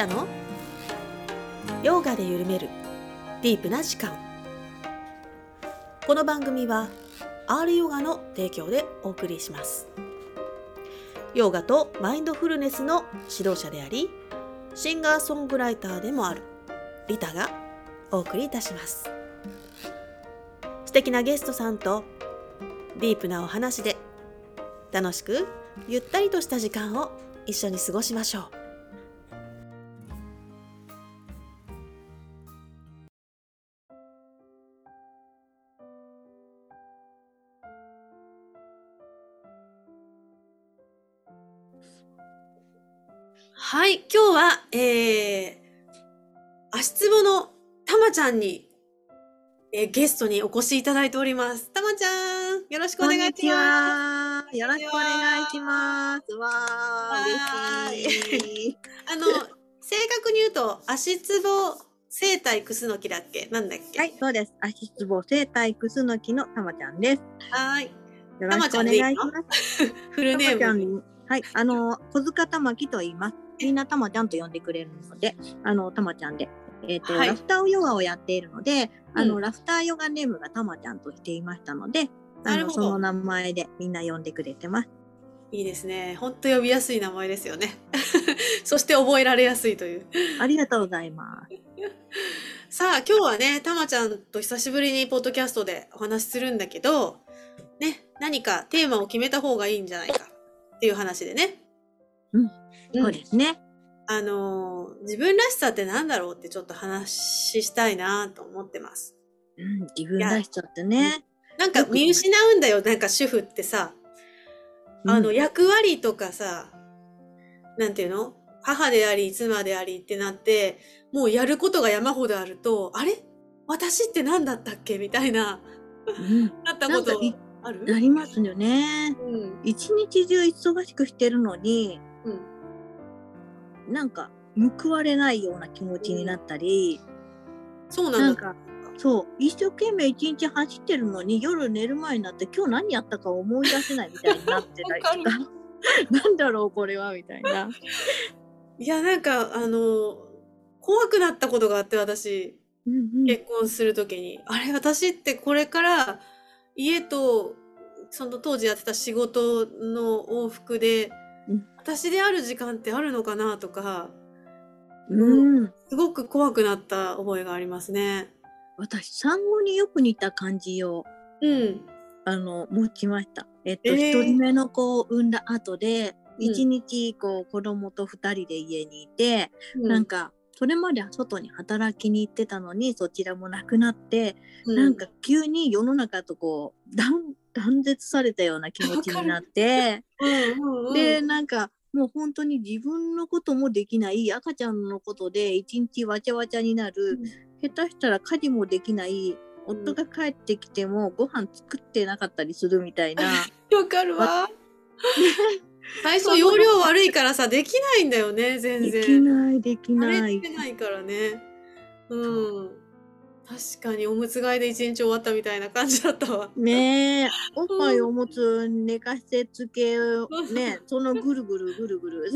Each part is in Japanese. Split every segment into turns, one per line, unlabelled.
タの？ヨガで緩める。ディープな時間。この番組は R ヨガの提供でお送りします。ヨガとマインドフルネスの指導者でありシンガーソングライターでもあるリタがお送りいたします。素敵なゲストさんとディープなお話で楽しくゆったりとした時間を一緒に過ごしましょう。は、えー、足つぼのたまちゃんに、えー、ゲストにお越しいただいております。たまちゃん、よろしくお願いし
ます。よろしくお願いします。わー、嬉しい。
あの、正確に言うと、足つぼ生態クスノキだっけ？なんだっけ？
はい、そうです。足つぼ生態クスノキのたまちゃんです。
はい。
よろしくお願いします。
フルネー
ム。はい、あの、小塚玉木と言います。みんなたまちゃんと呼んでくれるので、あの、たまちゃんで、えっ、ー、と、はい、ラフターヨガをやっているので、あの、うん、ラフターヨガネームがたまちゃんとしていましたので、あの、その名前でみんな呼んでくれてます。
いいですね。本当呼びやすい名前ですよね。そして覚えられやすいという。
ありがとうございます。
さあ、今日はね、たまちゃんと久しぶりにポッドキャストでお話しするんだけど、ね、何かテーマを決めた方がいいんじゃないかっていう話でね。
うん。そうですね。
あのー、自分らしさってなんだろうってちょっと話したいなと思ってます。
うん、自分らしさってね。
なんか見失うんだよ、なんか主婦ってさ。あの、役割とかさ、なんていうの？母であり、妻でありってなって、もうやることが山ほどあると、あれ？私って何だったっけ？みたいな、うん、なったことある？
ありますよね。うん、一日中忙しくしてるのに、うん、なんか報われないような気持ちになったり、
うん、そうなんか
そう一生懸命一日走ってるのに夜寝る前になって今日何やったか思い出せないみたいになってたりとか。なんだろうこれはみたいな。
いやなんかあの怖くなったことがあって私、うんうん、結婚する時に。あれ私ってこれから家とその当時やってた仕事の往復で、うん、私である時間ってあるのかなとか、うん、すごく怖くなった覚えがありますね。
私産後によく似た感じを、うん、あの持ちました。えっと、一、えー、人目の子を産んだ後で一、日こう子供と二人で家にいて、うん、なんかそれまでは外に働きに行ってたのにそちらもなくなって、うん、なんか急に世の中とこう断断絶されたような気持ちになって、でなんかもう本当に自分のこともできない赤ちゃんのことで一日わちゃわちゃになる、うん、下手したら家事もできない。夫が帰ってきてもご飯作ってなかったりするみたいな。
わかるわ。最初容量悪いからさできないんだよね全然。
できないできな
い。できないからね。うん確かにおむつ替えで一日終わったみたいな感じだったわ。
ねえ。おっぱいおむつ寝かせつけねそのぐるぐるぐるぐる。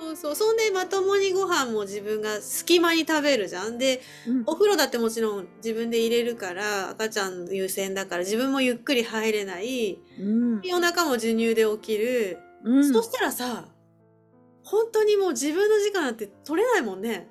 そうそう。そんでまともにご飯も自分が隙間に食べるじゃん。で、うん、お風呂だってもちろん自分で入れるから赤ちゃん優先だから自分もゆっくり入れない、うん、夜中も授乳で起きる。うん、そしたらさ本当にもう自分の時間なんて取れないもんね。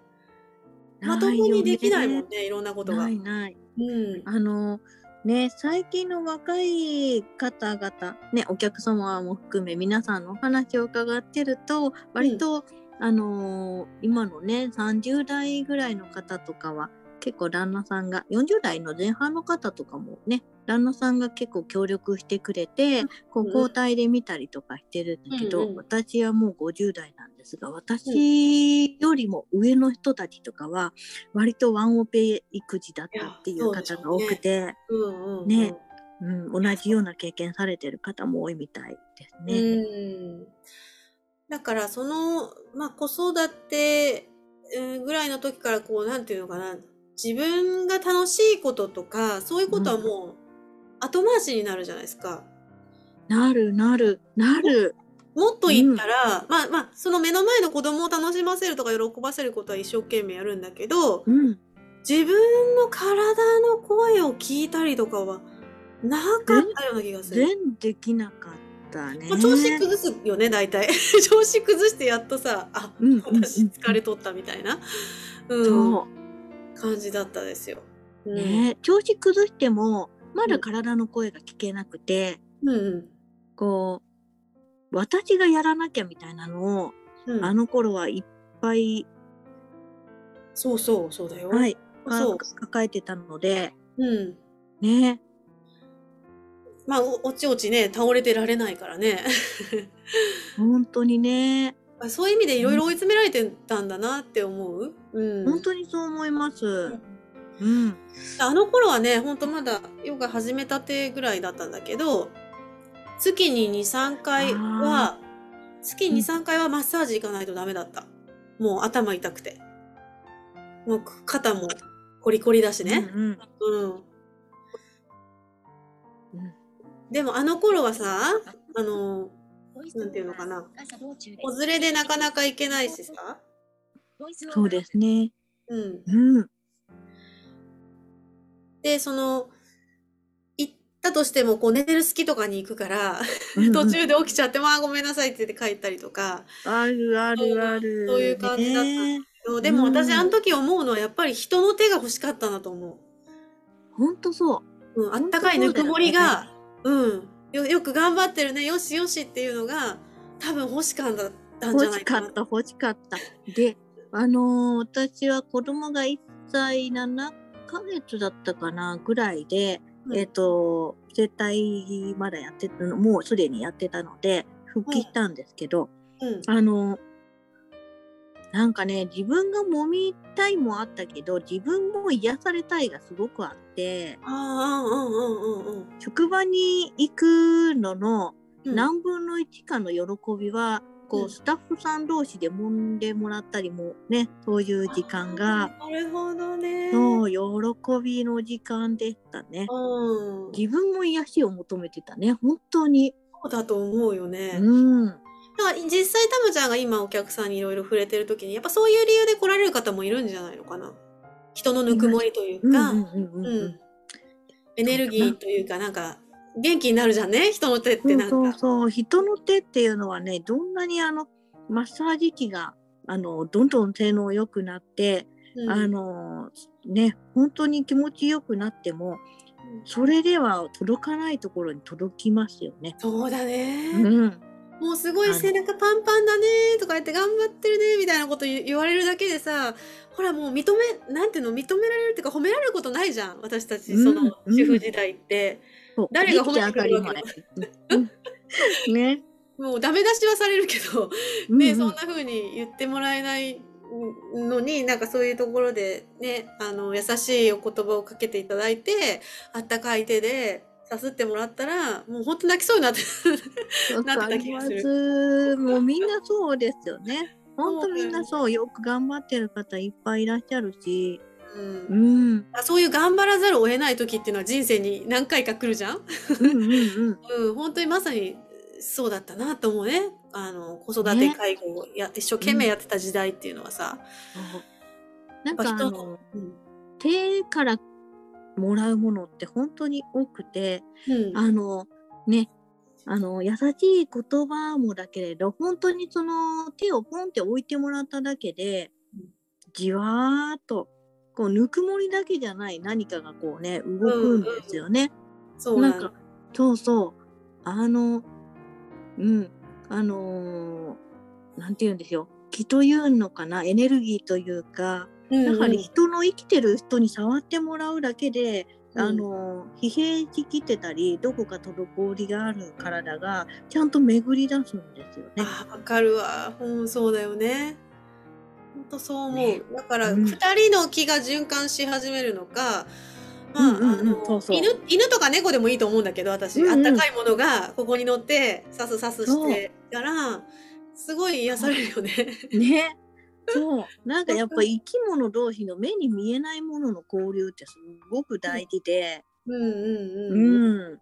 まともにできないもんねいろんなことが。
ないない。うん、あのね最近の若い方々ねお客様も含め皆さんのお話を伺ってると割と、うん、あのー、今のね30代ぐらいの方とかは結構旦那さんが40代の前半の方とかもね旦那さんが結構協力してくれて、こう交代で見たりとかしてるんだけど、うんうん、私はもう50代なんですが私よりも上の人たちとかは割とワンオペ育児だったっていう方が多くてね、うん、同じような経験されてる方も多いみたいですね。うん。
だからその、まあ、子育てぐらいの時からこうなんていうのかな自分が楽しいこととかそういうことはもう後回しになるじゃないですか。
なるなるなる。
もっと言ったら、まあまあ、その目の前の子供を楽しませるとか喜ばせることは一生懸命やるんだけど、
うん。
自分の体の声を聞いたりとかはなかったような気がする。
全できなかったね。
まあ、調子崩すよね、大体。調子崩してやっとさ、あ、
うんうんうん
私疲れとったみたいな、うん、
そ
感じだったですよ。う
う。
ん、
ね調子崩しても、まだ体の声が聞けなくて、
うんうん
こう、私がやらなきゃみたいなのを、
うん
あの頃はいっぱい、
そうそう、そうだよ。
はい、
そう
か抱えてたので、
うん。
ね。
まあ、おおちおちね、倒れてられないからね。
本当にね。
そういう意味でいろいろ追い詰められてたんだなって思う。うん。
本当にそう思います。
ん
うん。
あの頃はね、ほんとまだヨガ始めたてぐらいだったんだけど、月に2、3回は、月に2、3回はマッサージ行かないとダメだった。もう頭痛くて。もう肩もコリコリだしね。
うんうん
うん。
うん
でもあの頃はさ、あの、なんていうのかな。子連れでなかなか行けないしさ。
そうですね。
うん。
うん。
で、その、行ったとしても、こう寝てる隙とかに行くから、
うんうん
途中で起きちゃって、まあごめんなさいって言って帰ったりとか。
あるあるある。
そういう感じだった
ね
でも私、
うん
あの時思うのはやっぱり人の手が欲しかったなと思
ほんとそう。
う。うん、あったかいぬくもりが、うんよ、よく頑張ってるね、よしよしっていうのが、多分欲しかったんじゃ
欲
ないかな。
しかった、欲しかった。で、あのー私は子供が1歳7ヶ月だったかなぐらいで、
うん
えっ、と、整体まだやってたの、もうすでにやってたので、復帰したんですけど、
うん。
あのなんかね、自分が揉みたいもあったけど、自分も癒されたいがすごくあって、職場に行くのの
うん。
何分の1かの喜びは、こ
う
スタッフさん同士で揉んでもらったりもね、そういう時間が、
なるほどね。
そう、喜びの時間でしたね。
うん。
自分も癒しを求めてたね、本当に。
そうだと思うよね。
うん。
だから実際タムちゃんが今お客さんにいろいろ触れてる時に、やっぱそういう理由で来られる方もいるんじゃないのかな。人のぬくもりというか、エネルギーというか、なんか、元気になるじゃんね、人の手ってなんか。
そうそう人の手っていうのはねどんなにあのマッサージ機があのどんどん性能良くなって、
うん
あのね本当に気持ちよくなってもそれでは届かないところに届きますよね。
そうだね。
うん、
もうすごい背中パンパンだねとか言って頑張ってるねみたいなこと言言われるだけでさ、ほらもう認め、なんていうの、認められるっていうか褒められることないじゃん。私たち、
うん
その
うん
主婦時代って。
そう
誰が褒めてくれるわけ？
ね。
もうダメ出しはされるけど、ね、
うんうん。
そんな風に言ってもらえないのに、なんかそういうところでね、あの、優しいお言葉をかけていただいて、あったかい手でさすってもらったら、もう本当泣きそうになって、なってた気がする。
す。もうみんなそうですよね。本当みんなそう。よく頑張ってる方いっぱいいらっしゃるし、
うん
うん、
あそういう頑張らざるを得ない時っていうのは人生に何回か来るじゃん？
うんうんうん。
うん、本当にまさにそうだったなと思うね。あの、子育て
ね
介護をや、一生懸命やってた時代っていうのはさ。
なんか
人
の
うん。
手からもらうものって本当に多くて
うん。
あのねあの優しい言葉もだけれど本当にその手をポンって置いてもらっただけで
うん
じわーっとこうぬくもりだけじゃない何かがこうね動くんですよね。
そうなん
なんかそうそうあのうんあのーなんて言うんでしょう気というのかなエネルギーというか
うん
やはり人の生きてる人に触ってもらうだけで、
うん
あの疲弊しきってたりどこか滞りがある体がちゃんと巡り出すんですよね。
あ、わかるわ。うん、そうだよね。本当そう思う。
ね
だから、
うん
二人の気が循環し始めるのか、犬、犬とか猫でもいいと思うんだけど、私、
うんうん
あったかいものがここに乗って、さすさすしてたら、すごい癒されるよね。
ね そうなんかやっぱ生き物同士の目に見えないものの交流ってすごく大事で、
うんうん
う
うん。
ん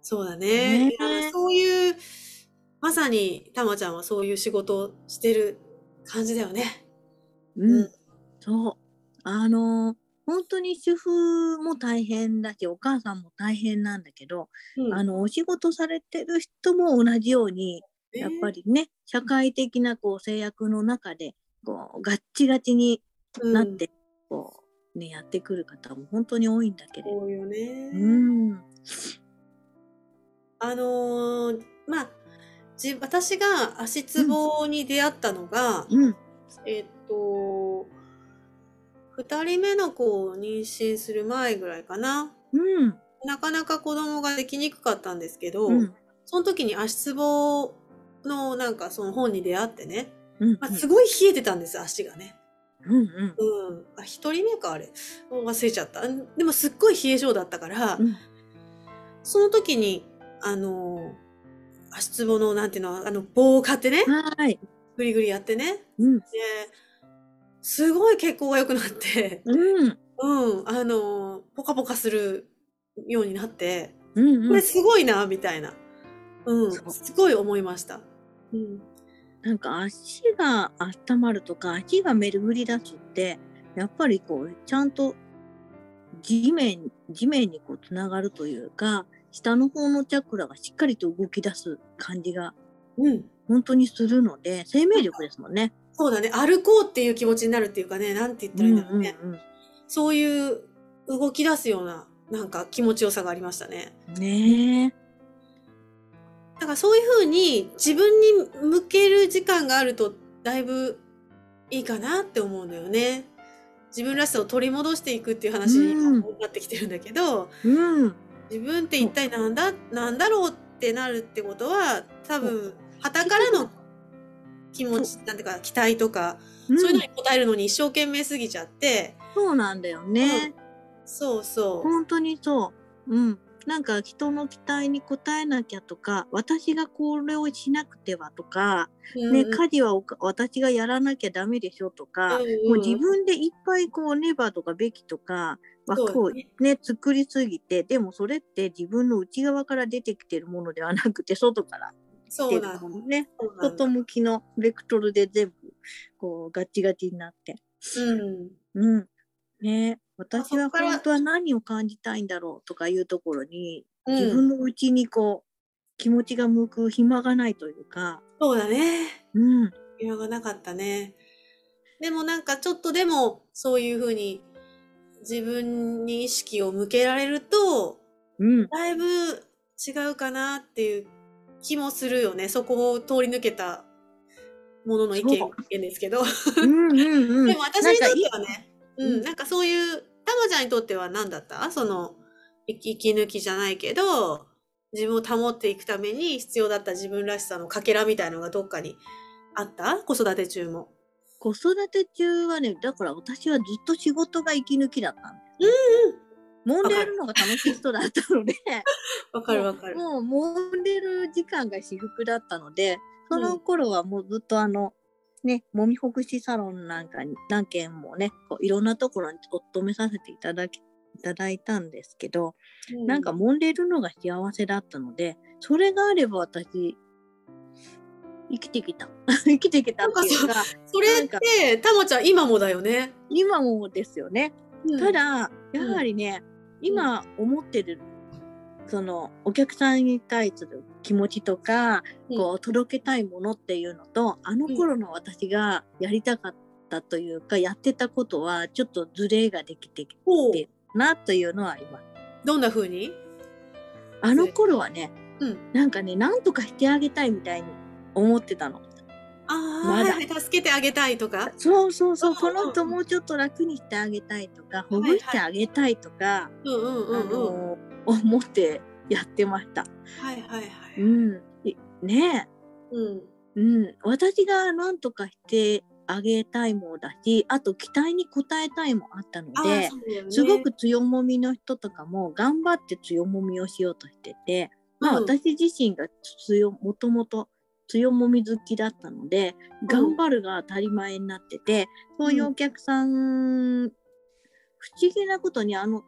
そうだね。
ね
そういう、まさにたまちゃんはそういう仕事をしてる感じだよね。
うん、そう。あのー本当に主婦も大変だし、お母さんも大変なんだけど、
うん
あの、お仕事されてる人も同じように、やっぱりね、社会的なこう制約の中で、こう、ガッチガチに
うん
なって、こう、ね、やってくる方も本当に多いんだけれど。
よね。
うん。
あのーまあじ私が足つぼに出会ったのが、
うん。
えっと2人目の子を妊娠する前ぐらいかな
うん。
なかなか子供ができにくかったんですけど、
うん。
その時に足つぼのなんかその本に出会ってね、
うん。
まあ、すごい冷えてたんです足がね。
うん。うん。
うん、あ1人目かあれ忘れちゃったでもすっごい冷え性だったから、
うん。
その時にあの足つぼのなんていうのあの棒を買ってね
はい。
グリグリやってね。
うん。
ですごい血行が良くなって、
うん。
うん、あのポカポカするようになって。
うん。
これすごいなみたいな、うん、すごい思いました。うん。
なんか足が温まるとか足が巡り出すってやっぱりこうちゃんと地面地面にこうつながるというか下の方のチャクラがしっかりと動き出す感じが
うん
本当にするので生命力ですもんね。
そうだね歩こうっていう気持ちになるっていうかねなんて言ったらいいんだろうね、
うんうん
そういう動き出すようななんか気持ちよさがありましたね。
うんねえ
だからそういうふうに自分に向ける時間があるとだいぶいいかなって思うんだよね。自分らしさを取り戻していくっていう話に
うん
なってきてるんだけど、
うん
自分って一体なんだ、なんだろうってなるってことは多分旗からの気持ちなんていうか期待とか、
うん
そういうのに応えるのに一生懸命すぎちゃって、
そうなんだよね。
そうそう。
本当にそう。うん。なんか人の期待に応えなきゃとか、私がこれをしなくてはとか、ね、
うん
家事はおか私がやらなきゃダメでしょとか、
うんうん
もう自分でいっぱいこうネバとかべきとか枠を
ね
ね作りすぎてでもそれって自分の内側から出てきてるものではなくて外から
そうな
の。ね外向きのベクトルで全部こうガチガチになって。
うん。
うん。ね。私は本当は何を感じたいんだろうとかいうところに
うん。
自分の内にこう気持ちが向く暇がないというか。
そうだね。
うん。
暇がなかったね。でもなんかちょっとでもそういうふうに自分に意識を向けられると、
うん。
だいぶ違うかなっていう気もするよね。そこを通り抜けたものの意見ですけど。
うんうんうん。
でも私にとってはね、
い
うん、なんかそういう、たまちゃんにとっては何だった？その、息息抜きじゃないけど、自分を保っていくために必要だった自分らしさのかけらみたいのがどっかにあった？子育て中も。
子育て中はねだから私はずっと仕事が息抜きだったんです、揉んでるのが楽しい人だったので
わかるわかる。
もう揉んでる時間が至福だったのでその頃はもうずっとあの、ねもみほぐしサロンなんかに何軒もねこういろんなところにお勤めさせていただきいただいたんですけど、
う
なんか揉んでるのが幸せだったのでそれがあれば私生きてきた 生きてきたっていうか
それって、たまちゃん今もだよね。
今もですよね。
うん
ただやはりね、今思ってるそのお客さんに対する気持ちとか、
うん
こう届けたいものっていうのとあの頃の私がやりたかったというか、やってたことはちょっとズレができてき
ほう
でなというのはあります。
どんな風に？
あの頃はね、
うん
なんかねなんとかしてあげたいみたいに思ってたの。
ああ、
まだ
はいはい助けてあげたいとか？
そうそうそう、
うん
この人もうちょっと楽にしてあげたいとか、ほぐしてあげたいとか、
うんうんうん
あ
うん。
の思ってやってました。
はいはいはい。
うん、いね
うん。
え、うん、私が何とかしてあげたいもだし、あと期待に応えたいもあったの
あ
で
ね
すごく強もみの人とかも頑張って強もみをしようとしてて、まあ
うん
私自身が強、もともと強もみ好きだったので、頑張るが当たり前になってて、そういうお客さん、不思議なことにあの、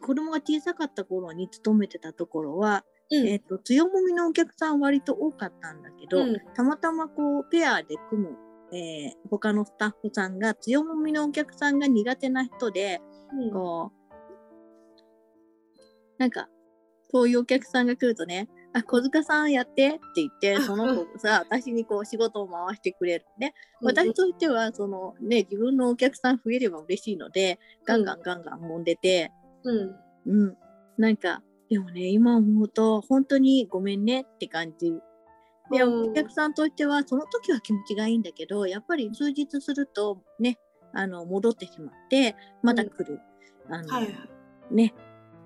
子供が小さかった頃に勤めてたところは、
うん。
えっと強もみのお客さん割と多かったんだけど、
うん。
たまたまこうペアで組む、えー他のスタッフさんが強もみのお客さんが苦手な人で、
うん。
こうなんかそういうお客さんが来るとね「あ小塚さんやって」って言ってその子がさ私にこう仕事を回してくれるね。私としてはそのね自分のお客さん増えれば嬉しいのでガンガンガンガン揉んでて、
うん。
うん、なんかでもね今思うと本当にごめんねって感じ。で
うん。
お客さんとしてはその時は気持ちがいいんだけどやっぱり数日するとねあの戻ってしまってまた来る、あの
はいはい。
ね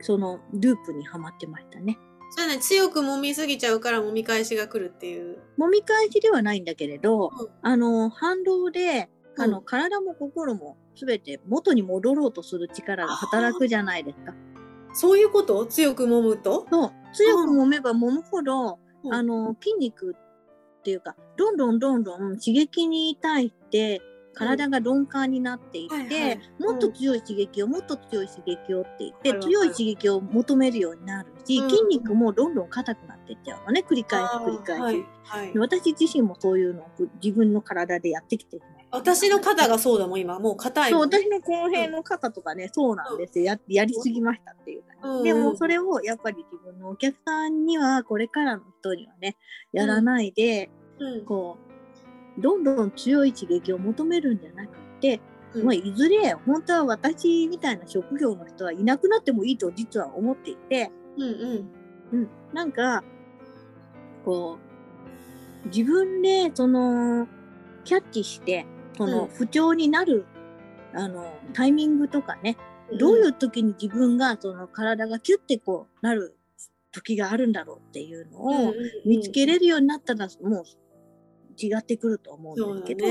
そのループにはまってましたね。
それね。強く揉みすぎちゃうから揉み返しが来るっていう。
揉み返しではないんだけれど、
うん。
あの反動であの、
うん
体も心も全て元に戻ろうとする力が働くじゃないですか。
そういうこと？強く揉むと、
そう。強く揉めば揉むほど、
うん。
あの筋肉っていうかどんどんどんどん刺激に対して体が鈍感になっていって、もっと強い刺激をもっと強い刺激をって言って、強い刺激を求めるようになるし、
うん。
筋肉もどんどん硬くなっていっちゃうのね繰り返し繰り返し。私自身もそういうのを自分の体でやってきてるの。
私の肩がそうだもん今。もう硬い
そう私のこの辺の肩とかね、そうなんですよ。ややりすぎましたっていうでもそれをやっぱり自分のお客さんにはこれからの人にはねやらないで、
うん。
こうどんどん強い刺激を求めるんじゃなくて、
うん。
まあ、いずれ本当は私みたいな職業の人はいなくなってもいいと実は思っていて、
うんうん。
うん、なんかこう自分でそのキャッチしてその
うん。
不調になる、あのタイミングとかね、どういう時に自分がその体がキュッてこうなる時があるんだろうっていうのを見つけ
る
れるようになったらもう違ってくると思
そう
うんですけど、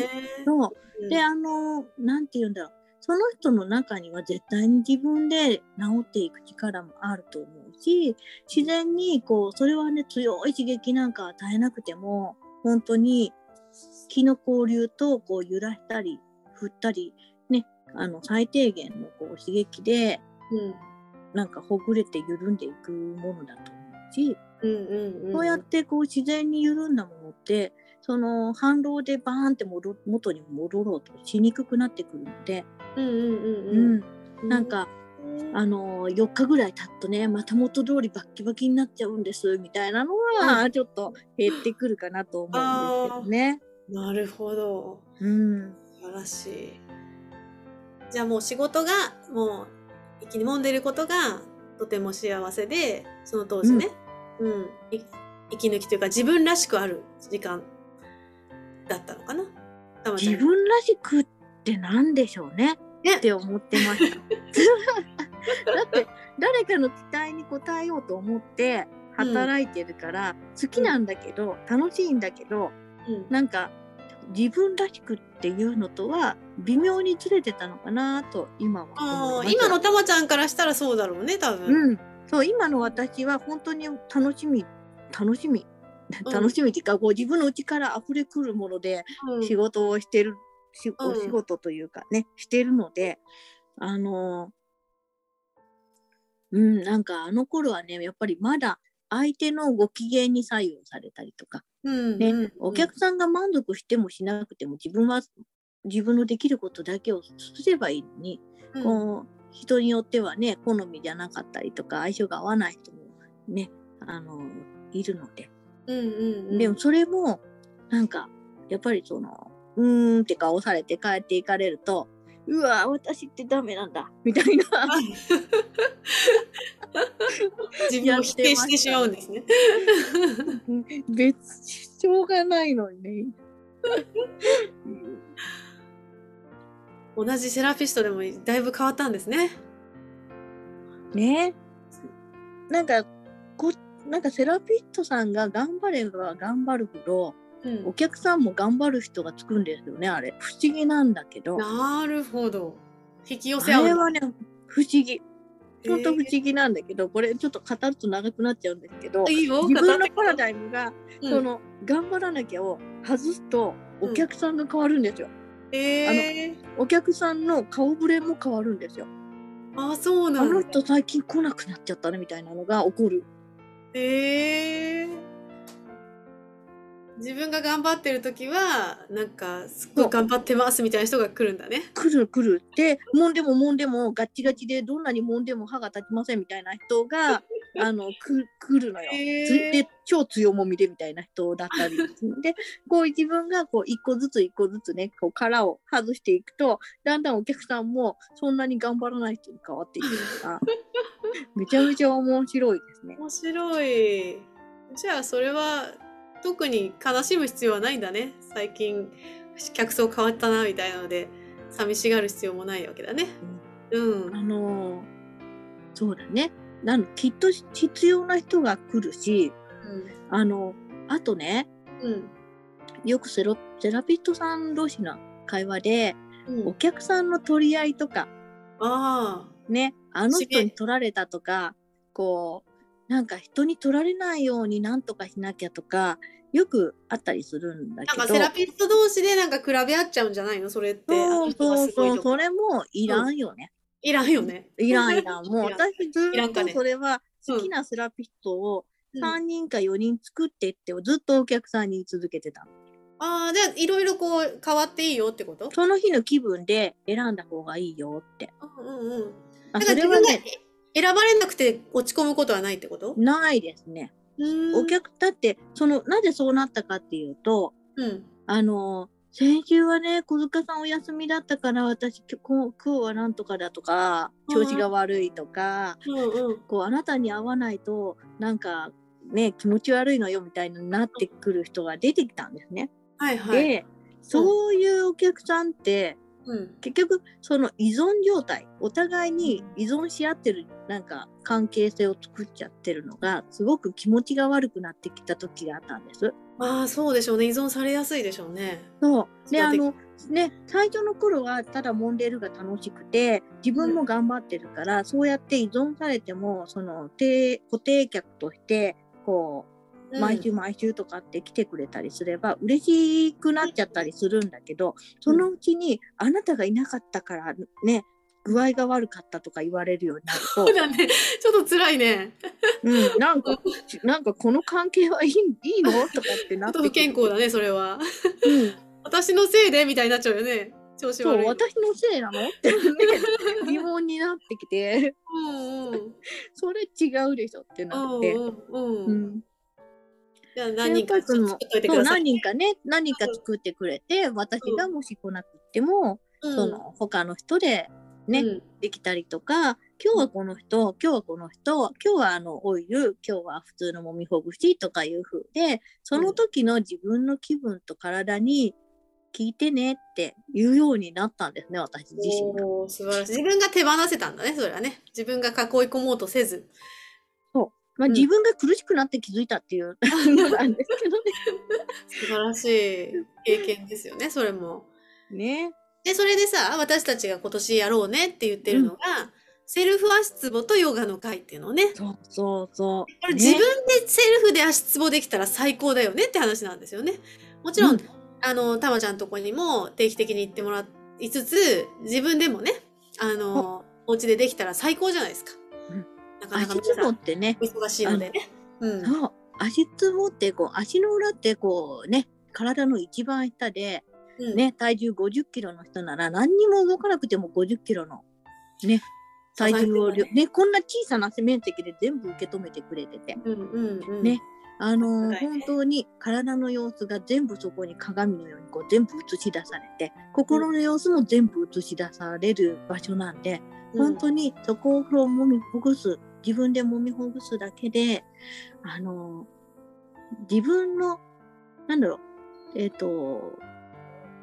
そう
う。ん。
であのなんて言うんだろう。その人の中には絶対に自分で治っていく力もあると思うし自然にこうそれはね強い刺激なんか与えなくても本当に気の交流とこう揺らしたり振ったりねあの最低限のこう刺激で
うん。
なんかほぐれて緩んでいくものだと思うし、
うんうんうん。
そうやってこう自然に緩んだものってその反動でバーンって戻元に戻ろうとしにくくなってくるので、
うんうんうん
うん。
うん。
なんか
うん。
あの4日ぐらい経つとねまた元通りバッキバキになっちゃうんですみたいなのはちょっと減ってくるかなと思うんですけどね。
なるほど。
うん、
素晴らしい。じゃあもう仕事がもう生きに揉んでることがとても幸せでその当時ね、うん。い息抜きというか自分らしくある時間だったのかな？
自分らしくって何でしょうね？
ね。
って思ってました。だって誰かの期待に応えようと思って働いてるから、好きなんだけど、楽しいんだけど
うん。
なんか自分らしくっていうのとは微妙にずれてたのかなと今は
今のたまちゃんからしたらそうだろうね多分、
うん、そう今の私は本当に楽しみ楽しみ。
うん
楽しみっていうか、こう自分の内から溢れくるもので
うん。
仕事をしてる、し
うん。
お仕事というかねしてるのであのうんなんかあの頃はねやっぱりまだ相手のご機嫌に左右されたりとか、ね
うんうん。
お客さんが満足してもしなくても自分は自分のできることだけをすればいいのに、
うん。
こう人によってはね好みじゃなかったりとか相性が合わない人もねあのいるので、
うんうんうん
でもそれもなんかやっぱりそのうーんって顔されて帰っていかれるとうわ私ってダメなんだみたいな
自分を否定してしまうんですね。
別にしょうがないのにね。
同じセラピストでもだいぶ変わったんですね。
ねなんかこなんかセラピストさんが頑張れば頑張るほど
うん。
お客さんも頑張る人がつくんですよねあれ。不思議なんだけど。
なるほど。引き寄せ合う。
あれはね不思議。
へー。
本当不思議なんだけどこれちょっと語ると長くなっちゃうんですけど
いいよ、
自分のパラ
イ
ダイムが、
ム
その頑張らなきゃを外すとお客さんが変わるんですよ、
えー、
お客さんの顔ぶれも変わるんですよ。
あそうな
あ
んだ。
の人最近来なくなっちゃったねみたいなのが起こる。
へえ自分が頑張ってる時はなんかすっごい頑張ってますみたいな人が来るんだね。
来る来る。って揉んでも揉んでもガッチガチでどんなに揉んでも歯が立ちませんみたいな人があのく来るのよ。で超強もみでみたいな人だったり でこう自分がこう一個ずつ一個ずつねこう殻を外していくとだんだんお客さんもそんなに頑張らない人に変わっていくから めちゃめちゃ面白いですね。
面白い。じゃあそれは特に悲しむ必要はないんだね。最近客層変わったなみたいなので寂しがる必要もないわけだね。うん。
あのーそうだねなんきっと必要な人が来るしあのあとね
うん。うん。
よくセロセラピストさん同士の会話で
うん
お客さんの取り合いとか
あ
ねあの人に取られたとかこうなんか人に取られないようになんとかしなきゃとかよくあったりするんだ
あ。なん
けど
かセラピスト同士でなんか比べ合っちゃうんじゃないの？それって。あ
そうそうそうそれもいらんよね、
いらんよね。
いらんいらん。もう私ずっとそれは
うん
好きなセラピストを
うん。
3人か4人作ってってずっとお客さんに言い続けてた。の
ああ、じゃあいろいろこう変わっていいよってこと？
その日の気分で選んだ方がいいよって。
うんうんうん。
あ
だから自分が
それはね
選ばれなくて落ち込むことはないってこと？
ないですね。
うん。
お客だってそのなぜそうなったかっていうと
うん。
あの先週はね小塚さんお休みだったから私今日はなんとかだとか調子が悪いとか、
うんうん。
こうあなたに会わないとなんかね気持ち悪いのよみたいになってくる人が出てきたんですね。
はいはい。
でそういうお客さんって
うん。
結局その依存状態お互いに依存し合ってるなんか関係性を作っちゃってるのがすごく気持ちが悪くなってきた時があったんです。
まあそうでしょうね。依存されやすいでしょうね。
そうであのね最初の頃はただ揉んでるが楽しくて自分も頑張ってるから、そうやって依存されてもその定固定客としてこう毎週毎週とかって来てくれたりすれば嬉しくなっちゃったりするんだけど、そのうちにあなたがいなかったからね具合が悪かったとか言われるようになると
そう、だね。ちょっと辛いね。
うん、なんかなんかこの関係はいいいいの？とかってな
ってと不健康だね、それは。
うん
私のせいでみたいになっちゃうよね。調子
そう
悪い。
私のせいなの？って、ね、疑問になってきて
うんうん。
それ違うでしょってなって。
うんうんう。
うんん
じゃあ何人か作
そう。何人かね何人か作ってくれて私がもし来なくっても、
うん
その他の人でね、
うん
できたりとか今日はこの人今日はこの人今日はあのオイル今日は普通のもみほぐしとかいう風でその時の自分の気分と体に聞いてねっていうようになったんですね私自身が。
素晴らしい。自分が手放せたんだね、それはね。自分が囲い込もうとせず。
まあ、
うん
自分が苦しくなって気づいたっていうの なんですけど
素晴らしい経験ですよね、それも。
ね。ね。
で、それでさ、私たちが今年やろうねって言ってるのが、セルフ足つぼとヨガの会っていうのね。
そうそうそう。
これ
ね
自分でセルフで足つぼできたら最高だよねって話なんですよね。もちろん、
うん
あの、たまちゃんのとこにも定期的に行ってもらいつつ、自分でもね、あの、お家でできたら最高じゃないですか。
うん
なかなか
足つぼ
皆さん
ってね、
お忙しいのでね。うん。
そう足つぼってこう足の裏ってこうね体の一番下で
うん、
ね体重50キロの人なら何にも動かなくても50キロのね体重を
支えてる
ね。こんな小さな面積で全部受け止めてくれてて。
うんうんうん。
ねあのー
はい
本当に体の様子が全部そこに鏡のようにこう全部映し出されて心の様子も全部映し出される場所なんで、本当にそこをもみほぐす自分でもみほぐすだけであの自分のなんだろうえっ、と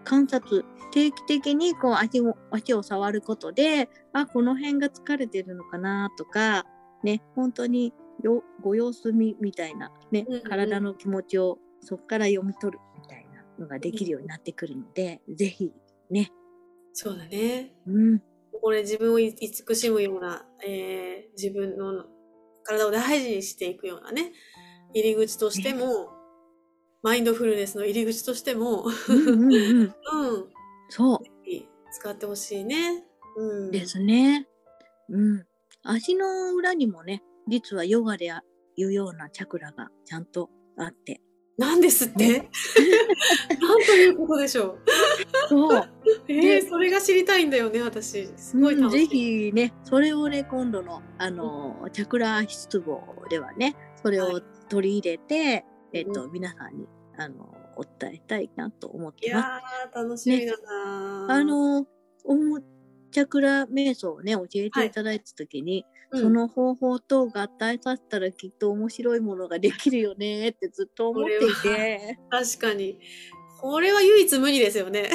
観察定期的にこう足を足を触ることであこの辺が疲れてるのかなとかね本当によご様子見みたいなね、
うんうん。
体の気持ちをそこから読み取るみたいなのができるようになってくるので、ぜひね、
そうだね。
うん、
これ自分を慈しむような、えー自分の体を大事にしていくようなね、入り口としても、マインドフルネスの入り口としても、
うんうんうん
うん、
そう
使ってほしいね。うん。
ですね。うん。足の裏にもね、実はヨガで言うようなチャクラがちゃんとあって。
なんですって？なんということでしょう。
そう。
えー、それが知りたいんだよね、私。すごい
うん
楽しい。
ぜひね、それをね、今度の、あの、チャクラ失望ではね、それを
はい
取り入れて、えっ、と、
う
皆さんに、あの、お伝えしたいなと思っ
い
てます。
やー、楽しみだなー、
あの、オムチャクラ瞑想をね、教えていただいたときに、
うん、
その方法と合体させたらきっと面白いものができるよねってずっと思っていて。
確かに。これは唯一無二ですよね。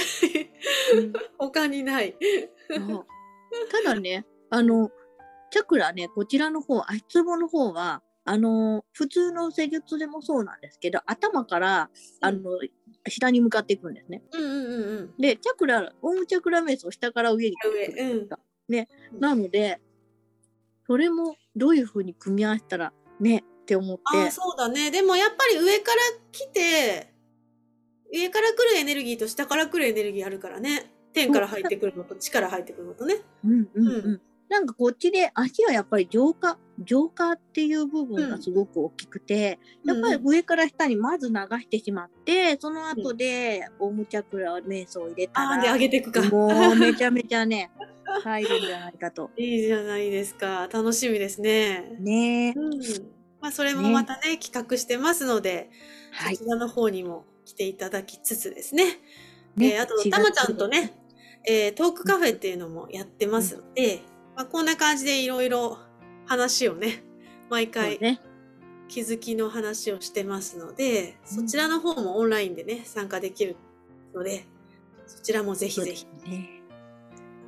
うん
他にない。
ただね、あの、チャクラね、こちらの方、足つぼの方は、あの、普通の施術でもそうなんですけど、頭から、あの、下に向かっていくんですね。
うんうんうんうん。
で、チャクラ、オウムチャクラ瞑想、下から上に
上うん
ね、なので、それもどういう風に組み合わせたらねって思って、
そうだね。でもやっぱり上から来て、上から来るエネルギーと下から来るエネルギーあるからね。天から入ってくるのと地から入ってくるのとね。
うんうんうん。
うん
なんかこっちで足はやっぱり浄化、浄化っていう部分がすごく大きくて、やっぱり上から下にまず流してしまって、その後でオウムチャクラ瞑想を入れた
ああ、で、
ら、
上げていくか。
もうめちゃめちゃね、入るんじゃないかと。
いいじゃないですか。楽しみですね。
ねえ。
うん。まあ、それもまたね、企画してますので、
はい
そ。ちらの方にも来ていただきつつですね。
ね
で、あと、
4
たまちゃんとね、えートークカフェっていうのもやってますので、まあ、こんな感じでいろいろ話をね、毎回
ね。
気づきの話をしてますので、
うん
そちらの方もオンラインでね、参加できるので、そちらもぜひぜひ。
ね。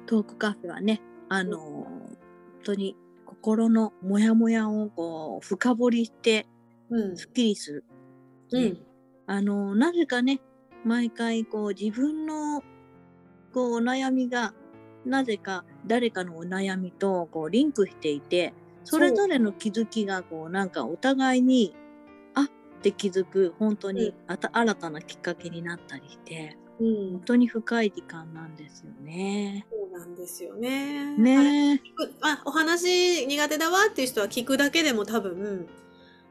トークカフェはね、あのー本当に心のモヤモヤをこう深掘りして
うん。
すっきりする。ね
うん。
あのーなぜかね、毎回こう自分のこうお悩みがなぜか誰かのお悩みとこうリンクしていて、それぞれの気づきがこうなんかお互いにあって気づく本当にあた新たなきっかけになったりして、
うん
本。当に深い時間なんですよね。
そうなんですよね。
ね
あ、お話苦手だわっていう人は聞くだけでも多分、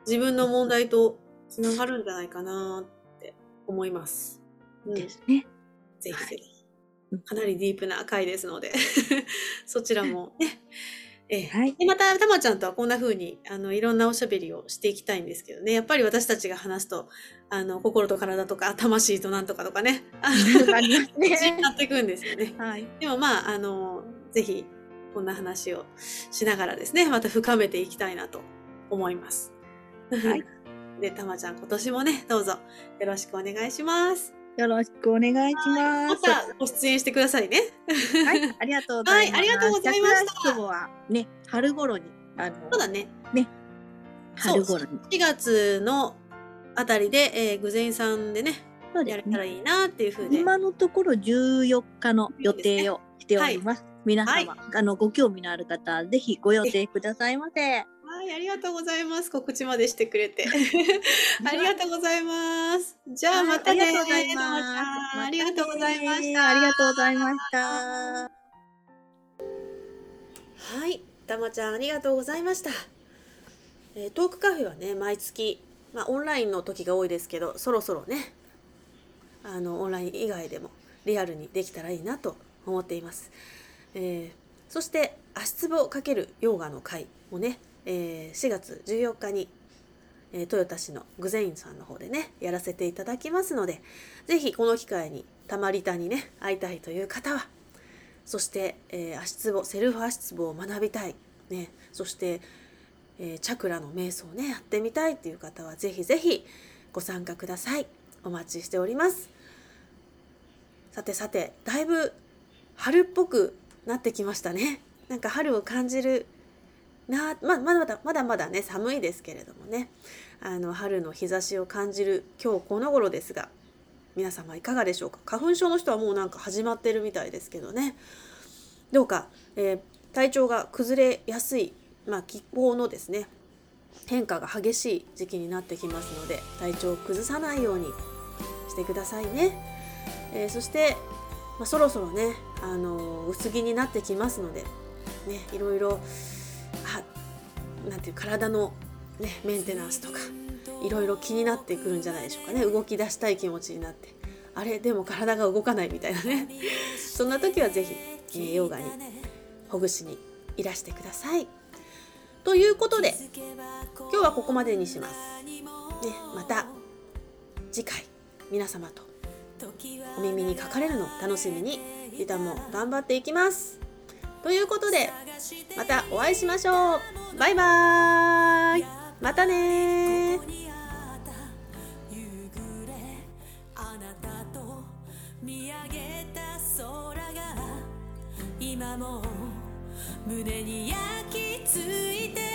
自分の問題とつながるんじゃないかなって思います。うん、ぜ
ですね。
ひぜひ
うん。
かなりディープな回ですので、そちらも ね。ええ
はい。
でまた、たまちゃんとはこんな風に、あの、いろんなおしゃべりをしていきたいんですけどね。やっぱり私たちが話すと、あの、心と体とか、魂となんとかとかね、あの、に
ね。
なっていくんですよね。
はい。
でもまあ、あの、ぜひ、こんな話をしながらですね、また深めていきたいなと思います。
はい。
で、たまちゃん、今年もね、どうぞよろしくお願いします。
よろしくお願いしま。
ますたご出演してくださいね。
はい、ありがとうございます。
はいありがとうございました
はね、春頃に、あの、
そうだね。
春頃に。
4月のあたりで、えー、具前さんでね、
そうですね。
やれたらいいなっていうふうで。
今のところ14日の予定をしております。皆様、あの、ご興味のある方、ぜひご予定くださいませ。
はい、ありがとうございます。告知までしてくれて。ありがとうございます。じゃあまたね。
はいありがとうございます
たまちゃんありがとうございました。
ありがとうございました。
はい、たまちゃんありがとうございました。えートークカフェはね、毎月、まあオンラインの時が多いですけど、そろそろね、あの、オンライン以外でもリアルにできたらいいなと思っています。えーそして、足つぼかけるヨガの会もね、えー4月14日に、えー豊田市のグゼインさんの方でね、やらせていただきますので、ぜひこの機会にたまりたにね、会いたいという方は、そして、えー足つぼセルフ足つぼを学びたい、ね、そして、えーチャクラの瞑想をねやってみたいっていう方はぜひぜひご参加ください。お待ちしております。さてさてだいぶ春っぽくなってきましたね。なんか春を感じるなままだまだまだまだね寒いですけれどもね。あの春の日差しを感じる今日この頃ですが皆様いかがでしょうか？花粉症の人はもうなんか始まってるみたいですけどね。どうか、えー体調が崩れやすい、まあ、気候のですね変化が激しい時期になってきますので体調を崩さないようにしてくださいね、えーそして、まあ、そろそろね、あのー薄着になってきますので
ねいろいろなんていう体の、ね、メンテナンスとかいろいろ気になってくるんじゃないでしょうかね動き出したい気持ちになってあれでも体が動かないみたいなね そんな時は是非、えー、ヨガにほぐしにいらしてください。ということで今日はここまでにします。ね、また次回皆様とお耳にかかれるのを楽しみにリタも頑張っていきます。ということでまたお会いしましょう。バイバーイ。またね今も胸に焼き付いて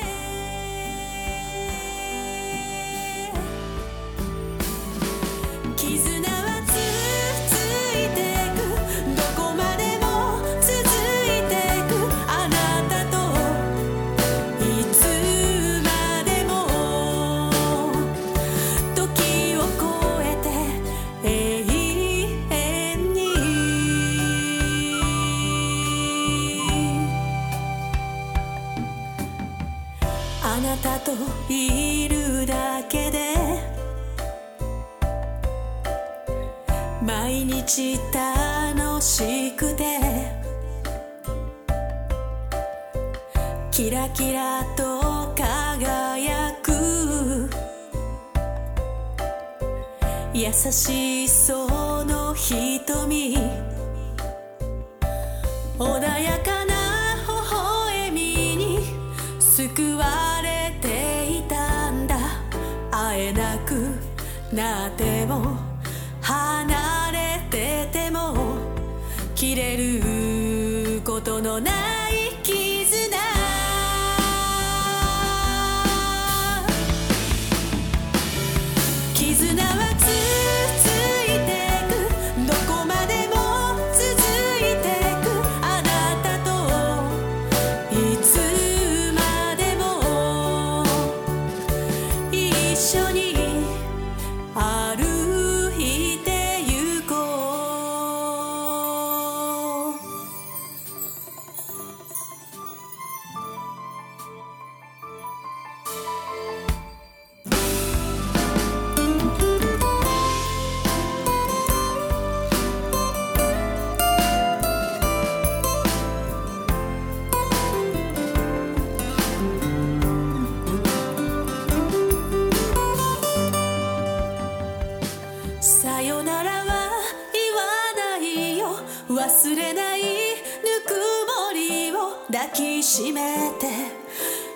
抱きしめて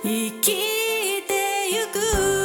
生きてゆく